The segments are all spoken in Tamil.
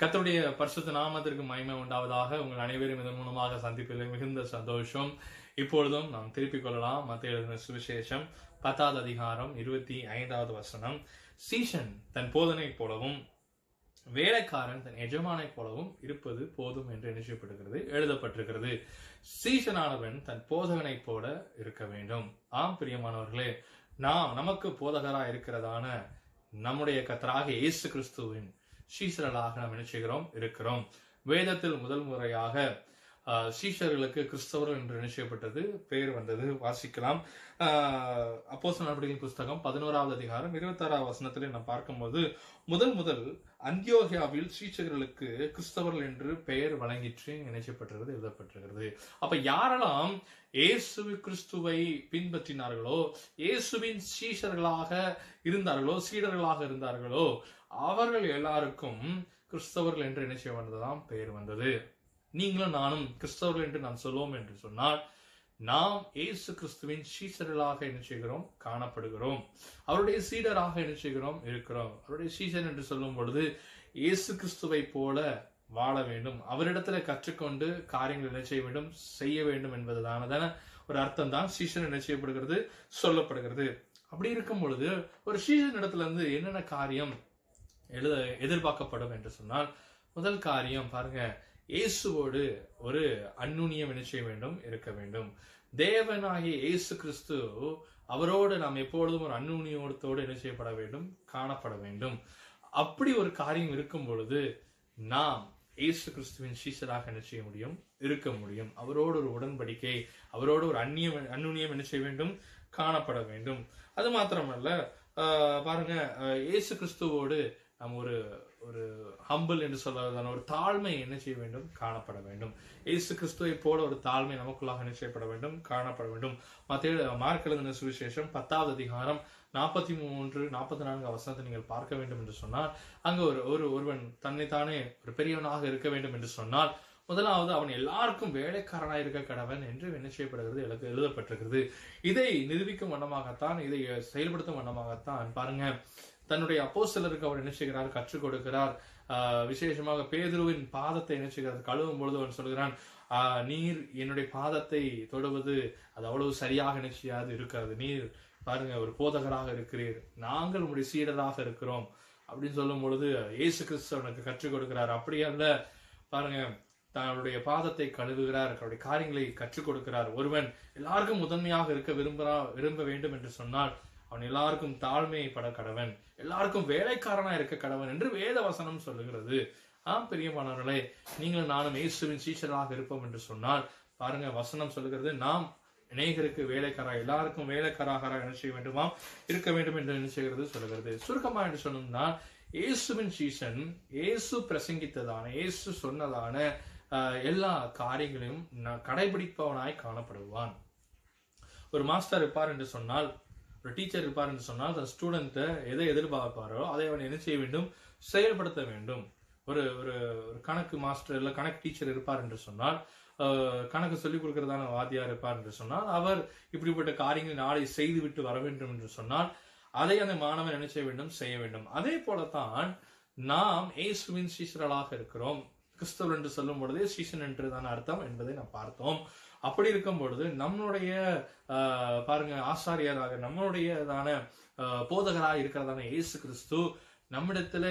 கத்தருடைய பரிசுத்த நாமத்திற்கு மகிமை உண்டாவதாக உங்கள் அனைவரும் இதன் மூலமாக சந்திப்பதில் மிகுந்த சந்தோஷம். இப்பொழுதும் நாம் திருப்பிக் கொள்ளலாம். மத்திய எழுதின சுவிசேஷம் பத்தாவது அதிகாரம் இருபத்தி ஐந்தாவது வசனம். சீஷன் தன் போதனை போலவும் வேலைக்காரன் தன் எஜமானை போலவும் இருப்பது போதும் என்று நிச்சயப்படுகிறது எழுதப்பட்டிருக்கிறது. சீசனானவன் தன் போதகனைப் போல இருக்க வேண்டும். ஆம் பிரியமானவர்களே நாம் நமக்கு போதகராக இருக்கிறதான நம்முடைய கத்தராக இயேசு கிறிஸ்துவின் சீசர்களாக நாம் நினைச்சுகிறோம் இருக்கிறோம். வேதத்தில் முதல் முறையாக சீஷர்களுக்கு கிறிஸ்தவர்கள் என்று நிச்சயப்பட்டது பெயர் வந்தது. வாசிக்கலாம். அப்போ நடவடிக்கை புஸ்தகம் பதினோராவது அதிகாரம் இருபத்தாறாவது வசனத்திலே நாம் பார்க்கும்போது முதல் முதல் அந்தியோகியாவில் சீஷர்களுக்கு கிறிஸ்தவர்கள் என்று பெயர் வழங்கிற்று நினைச்சப்பட்டிருக்கிறது எழுதப்பட்டிருக்கிறது. அப்ப யாரெல்லாம் இயேசு கிறிஸ்துவை பின்பற்றினார்களோ இயேசுவின் சீஷர்களாக இருந்தார்களோ சீடர்களாக இருந்தார்களோ அவர்கள் எல்லாருக்கும் கிறிஸ்தவர்கள் என்று என்ன செய்ய வந்ததாம்? பெயர் வந்தது. நீங்களும் நானும் கிறிஸ்தவர்கள் என்று நாம் சொல்லுவோம் என்று சொன்னால் நாம் இயேசு கிறிஸ்துவின் சீசர்களாக என்ன செய்கிறோம்? காணப்படுகிறோம். அவருடைய சீடராக என்ன செய்கிறோம்? இருக்கிறோம். அவருடைய சீசன் என்று சொல்லும் பொழுது இயேசு கிறிஸ்துவை போல வாழ வேண்டும். அவரிடத்துல கற்றுக்கொண்டு காரியங்கள் என்ன செய்ய வேண்டும்? செய்ய வேண்டும் என்பதுதானதான ஒரு அர்த்தம் தான் சீசன் என்ன செய்யப்படுகிறது? சொல்லப்படுகிறது. அப்படி இருக்கும் பொழுது ஒரு சீசன் இடத்துல இருந்து என்னென்ன காரியம் எழுத எதிர்பார்க்கப்படும் என்று சொன்னால் முதல் காரியம் பாருங்க இயேசுவோடு ஒரு அந்நுண்ணியம் என்ன செய்ய வேண்டும் இருக்க வேண்டும். தேவனாகிய இயேசு கிறிஸ்து அவரோடு நாம் எப்பொழுதும் ஒரு அந்நுண்ணியோடத்தோடு என்ன செய்யப்பட வேண்டும்? காணப்பட வேண்டும். அப்படி ஒரு காரியம் இருக்கும் பொழுது நாம் இயேசு கிறிஸ்துவின் சீசராக என்ன செய்ய முடியும்? இருக்க முடியும். அவரோடு ஒரு உடன்படிக்கை அவரோடு ஒரு அந்நியம் அந்நுண்ணியம் என்ன செய்ய வேண்டும்? காணப்பட வேண்டும். அது மாத்திரமல்ல பாருங்க இயேசு கிறிஸ்துவோடு நம்ம ஒரு ஒரு ஹம்பிள் என்று சொல்வதான ஒரு தாழ்மை என்ன செய்ய வேண்டும்? காணப்பட வேண்டும். இயேசு கிறிஸ்துவை போல ஒரு தாழ்மை நமக்குள்ளாக என்ன செய்யப்பட வேண்டும்? காணப்பட வேண்டும். மத்திய மார்க் எழுதின சுவிசேஷம் பத்தாவது அதிகாரம் நாற்பத்தி மூன்று நாற்பத்தி நான்கு வசனத்தை நீங்கள் பார்க்க வேண்டும் என்று சொன்னால் அங்கு ஒரு ஒரு ஒருவன் தன்னைத்தானே ஒரு பெரியவனாக இருக்க வேண்டும் என்று சொன்னால் முதலாவது அவன் எல்லாருக்கும் வேலைக்காரனாக இருக்க கடவன் என்று என்ன செய்யப்படுகிறது? எனக்கு எழுதப்பட்டிருக்கிறது. இதை நிரூபிக்கும் வண்ணமாகத்தான் இதை செயல்படுத்தும் வண்ணமாகத்தான் பாருங்க. தன்னுடைய அப்போஸ்தலருக்கு அவர் என்ன செய்கிறார்? கற்றுக் கொடுக்கிறார். ஆஹ் விசேஷமாக பேதுருவின் பாதத்தை என்ன செய்கிறார்? கழுவும் பொழுது அவன் சொல்கிறான் ஆஹ் நீர் என்னுடைய பாதத்தை தொடுவது அது அவ்வளவு சரியாக நினைச்சியாது இருக்காது. நீர் பாருங்க ஒரு போதகராக இருக்கிறீர். நாங்கள் உங்களுடைய சீடராக இருக்கிறோம். அப்படின்னு சொல்லும் பொழுது இயேசு கிறிஸ்து அவனுக்கு கற்றுக் கொடுக்கிறார். அப்படி அல்ல பாருங்க தன்னுடைய பாதத்தை கழுவுகிறார் அவருடைய காரியங்களை கற்றுக் கொடுக்கிறார். ஒருவன் எல்லாருக்கும் முதன்மையாக இருக்க விரும்புறா விரும்ப வேண்டும் என்று சொன்னால் அவன் எல்லாருக்கும் தாழ்மையை பட கடவன். எல்லாருக்கும் வேலைக்காரனா இருக்க கடவன் என்று வேத வசனம் சொல்லுகிறது. ஆம் பிரியமானவர்களே நீங்கள் நானும் இயேசுவின் சீசராக இருப்போம் என்று சொன்னால் பாருங்க வசனம் சொல்லுகிறது நாம் அநேகருக்கு வேலைக்காரா எல்லாருக்கும் வேலைக்காராக என்ன செய்ய வேண்டுமாம் இருக்க வேண்டும் என்று என்ன செய்கிறது? சொல்லுகிறது. சுருக்கமா என்று சொன்னோம்னா இயேசுவின் சீசன் இயேசு பிரசங்கித்ததான இயேசு சொன்னதான ஆஹ், எல்லா காரியங்களையும் கடைபிடிப்பவனாய் காணப்படுவான். ஒரு மாஸ்டர் இருப்பார் என்று சொன்னால் ஒரு டீச்சர் இருப்பார் என்று சொன்னால் அந்த ஸ்டூடெண்ட்டை எதை எதிர்பார்ப்பாரோ அதை அவன் என்ன செய்ய வேண்டும்? செயல்படுத்த வேண்டும். ஒரு ஒரு ஒரு கணக்கு மாஸ்டர் இல்ல கணக்கு டீச்சர் இருப்பார் என்று சொன்னால் கணக்கு சொல்லிக் கொடுக்கறதான வாத்தியார் இருப்பார் என்று சொன்னால் அவர் இப்படிப்பட்ட காரியங்களை நாளை செய்து விட்டு வர வேண்டும் என்று சொன்னால் அதை அந்த மாணவன் என்ன செய்ய வேண்டும்? செய்ய வேண்டும். அதே போலத்தான் நாம் இயேசுவின் சீசரலாக இருக்கிறோம். கிறிஸ்தவர் என்று சொல்லும் பொழுதே சீசன் என்றுதான் அர்த்தம் என்பதை நாம் பார்த்தோம். அப்படி இருக்கும் பொழுது நம்மளுடைய ஆஹ், பாருங்க ஆசாரியராக நம்மளுடையதான ஆஹ், போதகராக இருக்கிறதான இயேசு கிறிஸ்து நம்மிடத்துல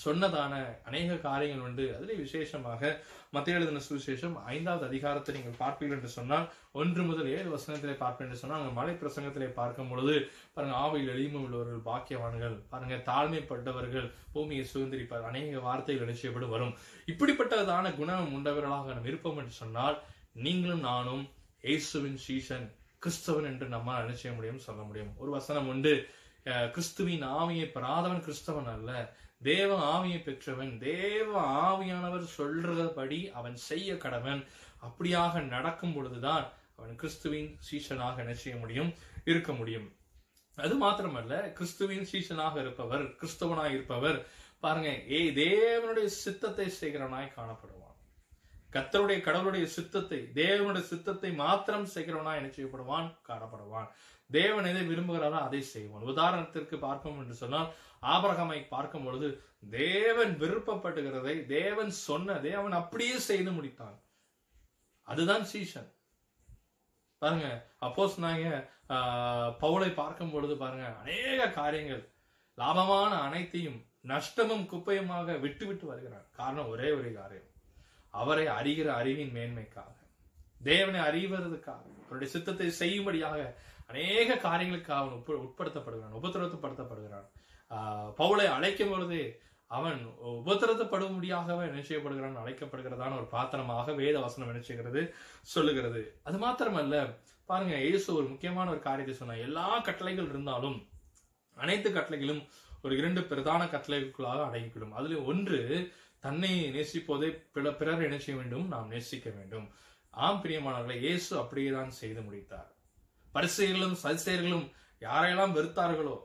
சொன்னதான அநேக காரியங்கள் உண்டு. அதிலே விசேஷமாக மத்திய எழுதின சுவிசேஷம் ஐந்தாவது அதிகாரத்தை நீங்கள் பார்ப்பீர்கள் என்று சொன்னால் ஒன்று முதல் ஏழு வசனத்திலே பார்ப்பேன் என்று சொன்னால் அங்க மலை பிரசங்கத்திலே பார்க்கும் பொழுது பாருங்க ஆவையில் எளிமை உள்ளவர்கள் பாக்கியவான்கள் பாருங்க தாழ்மைப்பட்டவர்கள் பூமியை சுதந்திரிப்பார் அநேக வார்த்தைகள் நிச்சயப்படும் வரும். இப்படிப்பட்டதான குணம் உண்டவர்களாக நாம் இருப்போம் என்று சொன்னால் நீங்களும் நானும் இயேசுவின் சீசன் கிறிஸ்தவன் என்று நம்மால் நினைச்சிய முடியும் சொல்ல முடியும். ஒரு வசனம் உண்டு. கிறிஸ்துவின் ஆவியை பெறாதவன் கிறிஸ்தவன் அல்ல. தேவ ஆவியை பெற்றவன் தேவ ஆவியானவர் சொல்றபடி அவன் செய்ய கடவன். அப்படியாக நடக்கும் பொழுதுதான் அவன் கிறிஸ்துவின் சீசனாக என்ன செய்ய முடியும்? இருக்க முடியும். அது மாத்திரமல்ல கிறிஸ்துவின் சீசனாக இருப்பவர் கிறிஸ்தவனாய் இருப்பவர் பாருங்க ஏ தேவனுடைய சித்தத்தை செய்கிறவனாய் காணப்படுவான். கத்தருடைய கடவுளுடைய சித்தத்தை தேவனுடைய சித்தத்தை மாத்திரம் செய்கிறவனா என்ன செய்யப்படுவான்? காணப்படுவான். தேவன் எதை விரும்புகிறாரோ அதை செய்வான். உதாரணத்திற்கு பார்ப்போம் என்று சொன்னால் ஆபரகமை பார்க்கும் பொழுது தேவன் விருப்பப்பட்டுகிறதை தேவன் சொன்னதை அவன் அப்படியே செய்து முடித்தான். அதுதான் சீசன். பாருங்க அப்போஸ் நாங்க பவுளை பார்க்கும் பொழுது பாருங்க அநேக காரியங்கள் லாபமான அனைத்தையும் நஷ்டமும் குப்பையுமாக விட்டு விட்டு வருகிறார் காரணம் ஒரே ஒரு காரியம். அவரை அறிகிற அறிவின் மேன்மைக்காக. தேவனை அறிவதற்காக அவருடைய சித்தத்தை செய்யும்படியாக அநேக காரியங்களுக்காக அவன் உட்ப- உட்படுத்தப்படுகிறான் உபத்திரவப்படுத்தப்படுகிறான். ஆஹ் பவுலை அழைக்கும் பொழுது அவன் உபத்திரத்தப்படும்படியாகவே என்ன செய்யப்படுகிறான் அழைக்கப்படுகிறதான ஒரு பாத்திரமாக வேத வசனம் என்ன செய்கிறது? சொல்லுகிறது. அது மாத்திரமல்ல பாருங்க இயேசு ஒரு முக்கியமான ஒரு காரியத்தை சொன்னார். எல்லா கட்டளைகள் இருந்தாலும் அனைத்து கட்டளைகளும் ஒரு இரண்டு பிரதான கட்டளைகளுக்குள்ளாக அடங்கிவிடும் அதுல ஒன்று தன்னை நேசிப்போதே பிற பிறர் என்ன செய்ய வேண்டும் நாம் நேசிக்க வேண்டும் ஆம் பிரியமானவர்களை இயேசு அப்படியே தான் செய்து முடித்தார். பரிசெயர்களும் சதிசெயர்களும் யாரையெல்லாம் வெறுத்தார்களோ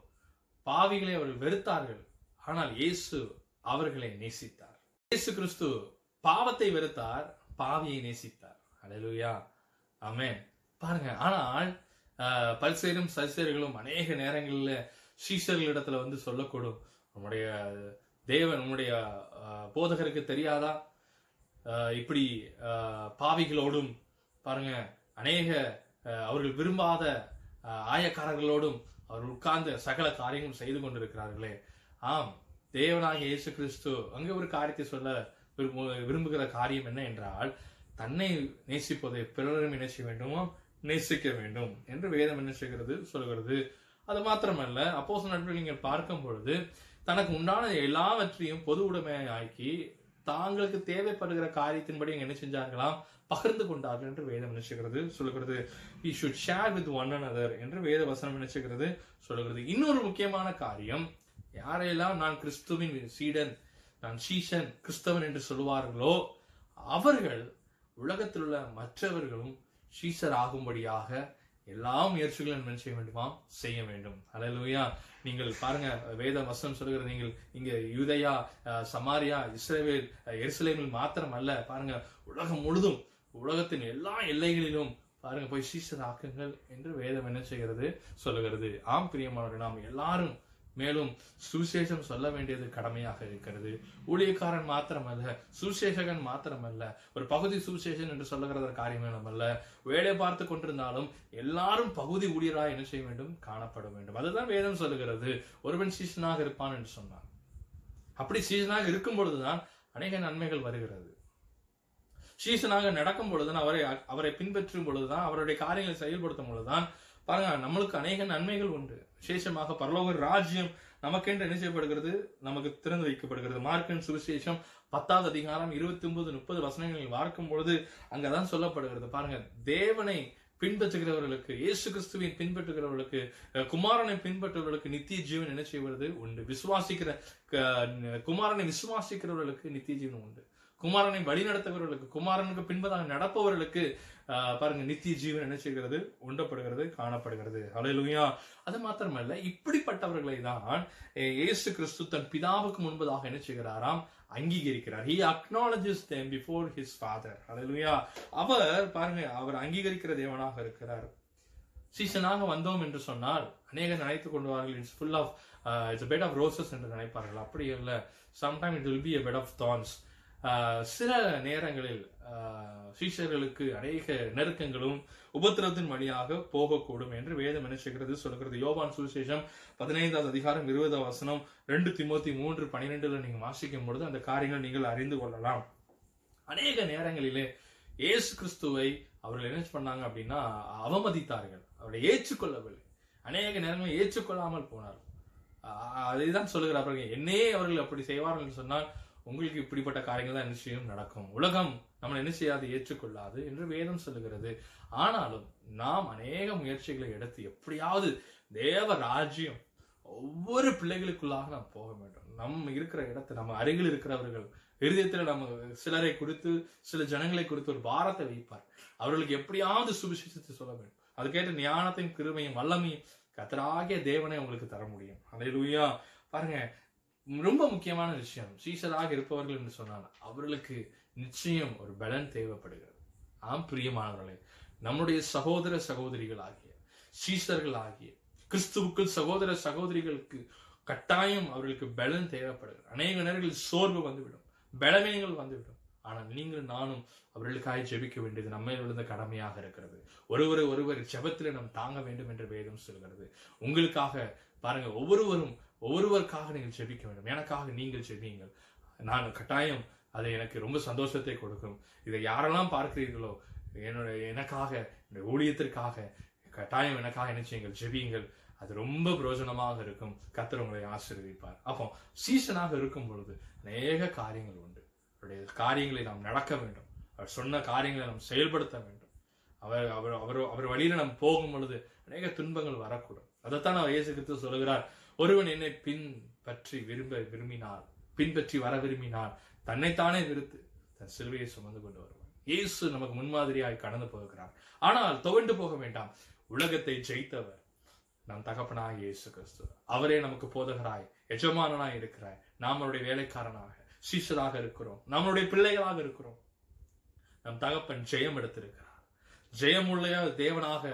பாவிகளை அவர்கள் வெறுத்தார்கள். ஆனால் இயேசு அவர்களை நேசித்தார். இயேசு கிறிஸ்து பாவத்தை வெறுத்தார் பாவியை நேசித்தார். அல்லேலூயா ஆமே பாருங்க ஆனால் ஆஹ், பரிசேரும் அநேக நேரங்களில் சீஷர்களிடத்துல வந்து சொல்லக்கூடும் நம்முடைய தேவன் உன்னுடைய போதகருக்கு தெரியாதா? ஆஹ், இப்படி ஆஹ், பாவிகளோடும் பாருங்க அநேக அவர்கள் விரும்பாத ஆஹ், ஆயக்காரர்களோடும் அவர் உட்கார்ந்த சகல காரியங்களும் செய்து கொண்டிருக்கிறார்களே. ஆம் தேவனாகிய இயேசு கிறிஸ்து அங்கே ஒரு காரியத்தை சொல்ல விரும்புகிற காரியம் என்ன என்றால் தன்னை நேசிப்பதை பிறரும் என்ன செய்ய வேண்டுமோ நேசிக்க வேண்டும் என்று வேதம் என்ன செய்கிறது சொல்கிறது. அது மாத்திரமல்ல அப்போஸ் நட்பில் நீங்கள் பார்க்கும் பொழுது தனக்கு உண்டான எல்லாவற்றையும் பொது உடைமையாக்கி தாங்களுக்கு தேவைப்படுகிற காரியத்தின்படி என்ன செஞ்சார்களாம்? பகிர்ந்து கொண்டார்கள் என்று வேதம் நினைச்சுக்கிறது சொல்லுகிறது we share with one one another என்று வேத வசனம் நினைச்சுக்கிறது சொல்லுகிறது இன்னொரு முக்கியமான காரியம் யாரையெல்லாம் நான் கிறிஸ்துவின் சீடன் நான் சீசன் கிறிஸ்தவன் என்று சொல்லுவார்களோ அவர்கள் உலகத்தில் உள்ள மற்றவர்களும் சீசர் ஆகும்படியாக எல்லா முயற்சிகளும் என்ன செய்ய வேண்டுமாம் செய்ய வேண்டும். அல்லேலூயா நீங்கள் பாருங்க வேத வசனம் சொல்லுகிற நீங்கள் இங்க யூதயா சமாரியா இஸ்ரேவேல் எருசலேமில் மாத்திரம் அல்ல பாருங்க உலகம் முழுதும் உலகத்தின் எல்லா எல்லைகளிலும் பாருங்க போய் சீசர் ஆக்குங்கள் என்று வேதம் என்ன செய்கிறது? சொல்லுகிறது. ஆம் பிரியமானவர்கள் நாம் எல்லாரும் மேலும் சுசேஷம் சொல்ல வேண்டியது கடமையாக இருக்கிறது. ஊழியக்காரன் மாத்திரமல்ல சுசேஷகன் மாத்திரமல்ல ஒரு பகுதி சுசேஷன் என்று சொல்லுகிற காரியம் அல்ல வேலை பார்த்து கொண்டிருந்தாலும் எல்லாரும் பகுதி ஊழியராக என்ன செய்ய வேண்டும்? காணப்பட வேண்டும். அதுதான் வேதம் சொல்லுகிறது. ஒருவன் சீசனாக இருப்பான் என்று சொன்னான். அப்படி சீசனாக இருக்கும் பொழுதுதான் அநேக நன்மைகள் வருகிறது. சீசனாக நடக்கும் பொழுதுதான் அவரை அவரை பின்பற்றும் பொழுதுதான் அவருடைய காரியங்களை செயல்படுத்தும் பொழுதுதான் பாருங்க நம்மளுக்கு அநேக நன்மைகள் உண்டு. விசேஷமாக பரலோக ராஜ்யம் நமக்கென்று என்ன செய்யப்படுகிறது? நமக்கு திறந்து வைக்கப்படுகிறது. மார்க்கன் சுவிசேஷம் பத்தாவது அதிகாரம் இருபத்தி ஒன்பது முப்பது வசனங்களில் பார்க்கும் பொழுது அங்கதான் சொல்லப்படுகிறது. பாருங்க தேவனை பின்பற்றுகிறவர்களுக்கு இயேசு கிறிஸ்துவின் பின்பற்றுகிறவர்களுக்கு குமாரனை பின்பற்றுவர்களுக்கு நித்திய ஜீவன் என்ன செய்வது உண்டு. விசுவாசிக்கிற க- குமாரனை விசுவாசிக்கிறவர்களுக்கு நித்திய ஜீவன் உண்டு. குமாரனை வழி நடத்தவர்களுக்கு குமாரனுக்கு பின்பதாக நடப்பவர்களுக்கு ஆஹ், பாருங்க நித்திய ஜீவன் என்ன செய்கிறது? உண்டப்படுகிறது காணப்படுகிறது. அலையிலுயா அது மாத்திரமல்ல இப்படிப்பட்டவர்களை தான் ஏசு இயேசு கிறிஸ்து தன் பிதாவுக்கு முன்பதாக என்ன செய்கிறாராம்? அங்கீகரிக்கிறார். He acknowledges them before his father அலையிலுயா அவர் பாருங்க அவர் அங்கீகரிக்கிற தேவனாக இருக்கிறார். சீசனாக வந்தோம் என்று சொன்னால் அநேகர் நினைத்துக் கொண்டுவார்கள் it's full of it's bed of roses என்று நினைப்பார்கள். அப்படி இல்லை sometime it will be a bed of thorns சில நேரங்களில் சீஷர்களுக்கு அநேக நெருக்கங்களும் உபத்திரத்தின் வழியாக போகக்கூடும் என்று வேதம் நினைச்சுகிறது சொல்கிறது. யோவான் சுவிசேஷம் பதினைந்தாவது அதிகாரம் இருபதாம் வசனம் ரெண்டு திமுத்தி மூன்று பனிரெண்டுல நீங்க வாசிக்கும் பொழுது அந்த காரியங்கள் நீங்கள் அறிந்து கொள்ளலாம். அநேக நேரங்களிலே இயேசு கிறிஸ்துவை அவர்கள் என்ன பண்ணாங்க அப்படின்னா அவமதித்தார்கள். அவரை ஏற்றுக்கொள்ளவில்லை. அநேக நேரங்களில் ஏற்றுக்கொள்ளாமல் போனார்கள். ஆஹ் அதைதான் சொல்லுகிறார் என்னையே அவர்கள் அப்படி செய்வார்கள் என்று சொன்னால் உங்களுக்கு இப்படிப்பட்ட காரியங்கள் தான் என்ன செய்யும் நடக்கும். உலகம் நம்மளை என்ன செய்யாது? ஏற்றுக்கொள்ளாது என்று வேதம் சொல்லுகிறது. ஆனாலும் நாம் அநேக முயற்சிகளை எடுத்து எப்படியாவது தேவ ராஜ்யம் ஒவ்வொரு பிள்ளைகளுக்குள்ளாக நாம் போக வேண்டும். நம்ம இருக்கிற இடத்தை நம்ம அருகில் இருக்கிறவர்கள் இருதயத்தில் நம்ம சிலரை குறித்து சில ஜனங்களை குறித்து ஒரு பாரத்தை வைப்பார். அவர்களுக்கு எப்படியாவது சுவிசேஷத்தை சொல்ல வேண்டும். அதுக்கேற்ற ஞானத்தையும் கிருமையும் வல்லமையும் கத்தராகிய தேவனை உங்களுக்கு தர முடியும். அலையிலுயா பாருங்க ரொம்ப முக்கியமான விஷயம். சீசராக இருப்பவர்கள் என்று சொன்னால் அவர்களுக்கு நிச்சயம் ஒரு பலன் தேவைப்படுகிறது. ஆம் பிரியமானவர்களே நம்முடைய சகோதர சகோதரிகள் ஆகிய சீசர்கள் ஆகிய கிறிஸ்துவுக்குள் சகோதர சகோதரிகளுக்கு கட்டாயம் அவர்களுக்கு பலன் தேவைப்படுகிறது. அநேக நேரங்களில் சோர்வு வந்துவிடும் பலவீனங்கள் வந்துவிடும். ஆனால் நீங்கள் நானும் அவர்களுக்காக ஜெபிக்க வேண்டியது நம்ம விழுந்த கடமையாக இருக்கிறது. ஒருவரை ஒருவர் ஜெபத்தில் நாம் தாங்க வேண்டும் என்று வேதம் சொல்கிறது. உங்களுக்காக பாருங்க ஒவ்வொருவரும் ஒவ்வொருவருக்காக நீங்கள் ஜெபிக்க வேண்டும். எனக்காக நீங்கள் ஜெபியுங்கள் நான் கட்டாயம் அது எனக்கு ரொம்ப சந்தோஷத்தை கொடுக்கும். இதை யாரெல்லாம் பார்க்கிறீர்களோ என்னுடைய எனக்காக என்னுடைய ஊழியத்திற்காக கட்டாயம் எனக்காக என்ன செய்யுங்கள் ஜெபியுங்கள் அது ரொம்ப பிரயோஜனமாக இருக்கும். கத்தர் உங்களை ஆசீர்வதிப்பார். அப்போ சீசனாக இருக்கும் பொழுது அநேக காரியங்கள் உண்டு. அவருடைய காரியங்களை நாம் நடக்க வேண்டும். அவர் சொன்ன காரியங்களை நாம் செயல்படுத்த வேண்டும். அவர் அவர் அவர் அவர் வழியில நாம் போகும் பொழுது அநேக துன்பங்கள் வரக்கூடும். அதைத்தான் அவர் இயேசு கிறிஸ்து சொல்லுகிறார். ஒருவன் என்னை பின் பற்றி விரும்ப விரும்பினார் பின்பற்றி வர விரும்பினார் தன்னைத்தானே விருத்து தன் சிலுவையை சுமந்து கொண்டு வருவான். இயேசு நமக்கு முன்மாதிரியாய் கடந்து போகிறார். ஆனால் துவண்டு போக வேண்டாம். உலகத்தை ஜெயித்தவர் நம் தகப்பனாய் இயேசு கிறிஸ்து. அவரே நமக்கு போதகராய் எஜமானனாய் இருக்கிறாய் நாம் அவருடைய வேலைக்காரனாக சீசராக இருக்கிறோம். நம்மளுடைய பிள்ளைகளாக இருக்கிறோம். நம் தகப்பன் ஜெயம் எடுத்திருக்கிறார். ஜெயமுள்ள தேவனாக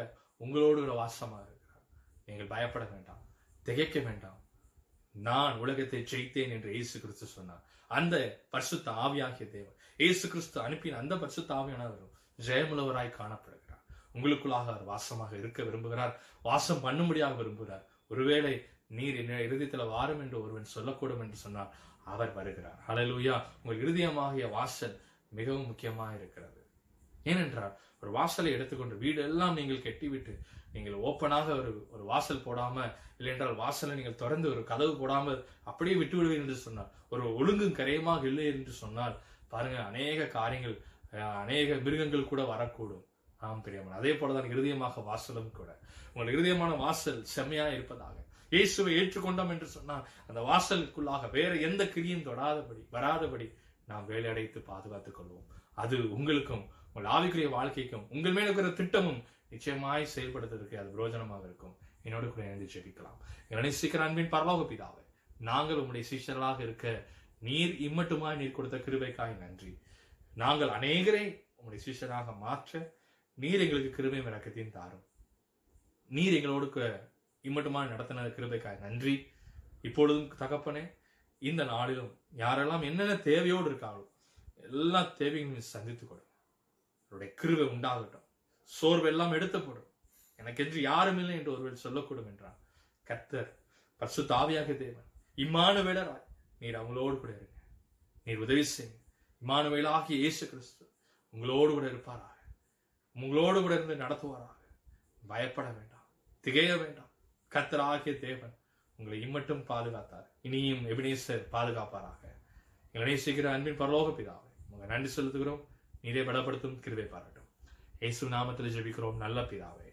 உங்களோடு ஒரு வாசமாக இருக்கிறார். நீங்கள் பயப்பட வேண்டாம். திகைக்க வேண்டாம். நான் உலகத்தை ஜெயித்தேன் என்று இயேசு கிறிஸ்து சொன்னார். அந்த பரிசுத்த ஆவியாகிய தேவன் இயேசு கிறிஸ்து அனுப்பின அந்த பரிசுத்த ஆவியானவரும் ஜெயமுள்ளவராய் காணப்படுகிறார். உங்களுக்குள்ளாக அவர் வாசமாக இருக்க விரும்புகிறார். வாசம் பண்ணும்படியாக விரும்புகிறார். ஒருவேளை நீர் என்ன இறுதியத்தில் வாரும் என்று ஒருவன் சொல்லக்கூடும் என்று சொன்னால் அவர் வருகிறார். அலலூயா உங்கள் இருதயமாகிய வாசல் மிகவும் முக்கியமாக இருக்கிறது ஏனென்றால் ஒரு வாசலை எடுத்துக்கொண்டு வீடு எல்லாம் நீங்கள் கெட்டிவிட்டு நீங்கள் ஓப்பனாக ஒரு ஒரு வாசல் போடாம இல்லை என்றால் வாசலை நீங்கள் திறந்து ஒரு கதவு போடாமல் அப்படியே விட்டு விடுவீர் என்று சொன்னார். ஒரு ஒழுங்கும் கரையமாக இல்லை என்று சொன்னால் பாருங்க அநேக காரியங்கள் அநேக மிருகங்கள் கூட வரக்கூடும். ஆம் பிரியமன் அதே போலதான் இருதயமாக வாசலும் கூட. உங்கள் இருதயமான வாசல் செம்மையா இருப்பதாக. இயேசுவை ஏற்றுக்கொண்டோம் என்று சொன்னால் அந்த வாசலுக்குள்ளாக வேற எந்த கிரியும் தொடாதபடி வராதபடி நாம் வேலையடைத்து பாதுகாத்துக் கொள்வோம். அது உங்களுக்கும் உங்கள் ஆவிக்குரிய வாழ்க்கைக்கும் உங்கள் மேல இருக்கிற திட்டமும் நிச்சயமாய் செயல்படுத்துவதற்கு அது பிரயோஜனமாக இருக்கும். என்னோடு கூட இணைந்து ஜெபிக்கலாம். என்னை சீக்கிரம் அன்பின் பரலோக பிதாவே நாங்கள் உங்களுடைய சீஷர்களாக இருக்க நீர் இம்மட்டுமாய் நீர் கொடுத்த கிருபைக்காய் நன்றி. நாங்கள் அநேகரை உங்களுடைய சீஷராக மாற்ற நீர் எங்களுக்கு கிருபை விளக்கத்தையும் தாரும். நீர் எங்களோடு இம்மட்டுமாய் நடத்தின கிருபைக்காய் நன்றி. இப்பொழுதும் தகப்பனே இந்த நாளிலும் யாரெல்லாம் என்னென்ன தேவையோடு இருக்காங்களோ எல்லா தேவைகளையும் சந்தித்து கொடுங்க அவருடைய கிருவை உண்டாகட்டும். சோர்வு எல்லாம் எடுத்தப்படும். எனக்கென்று யாரும் இல்லை என்று ஒருவர் சொல்லக்கூடும் என்றான். கர்த்தர் பர்சு தாவியாக தேவன் இம்மானுவேலராய் நீர் அவங்களோடு கூட இருங்க. நீர் உதவி செய்யுங்க. இம்மானுவேலாகிய இயேசு கிறிஸ்து உங்களோடு கூட இருப்பாராக. உங்களோடு கூட இருந்து நடத்துவாராக. பயப்பட வேண்டாம். திகைய வேண்டாம். கர்த்தராகிய தேவன் உங்களை இம்மட்டும் பாதுகாத்தார். இனியும் எபினேசர் பாதுகாப்பாராக. எங்களை நேசிக்கிற அன்பின் பரலோக பிதாவை உங்க நன்றி செலுத்துகிறோம். நீரே பலப்படுத்தும் கிருவை பாராட்டும். இயேசு நாமத்தில் ஜெபிக்கிறோம். நல்ல பிதாவை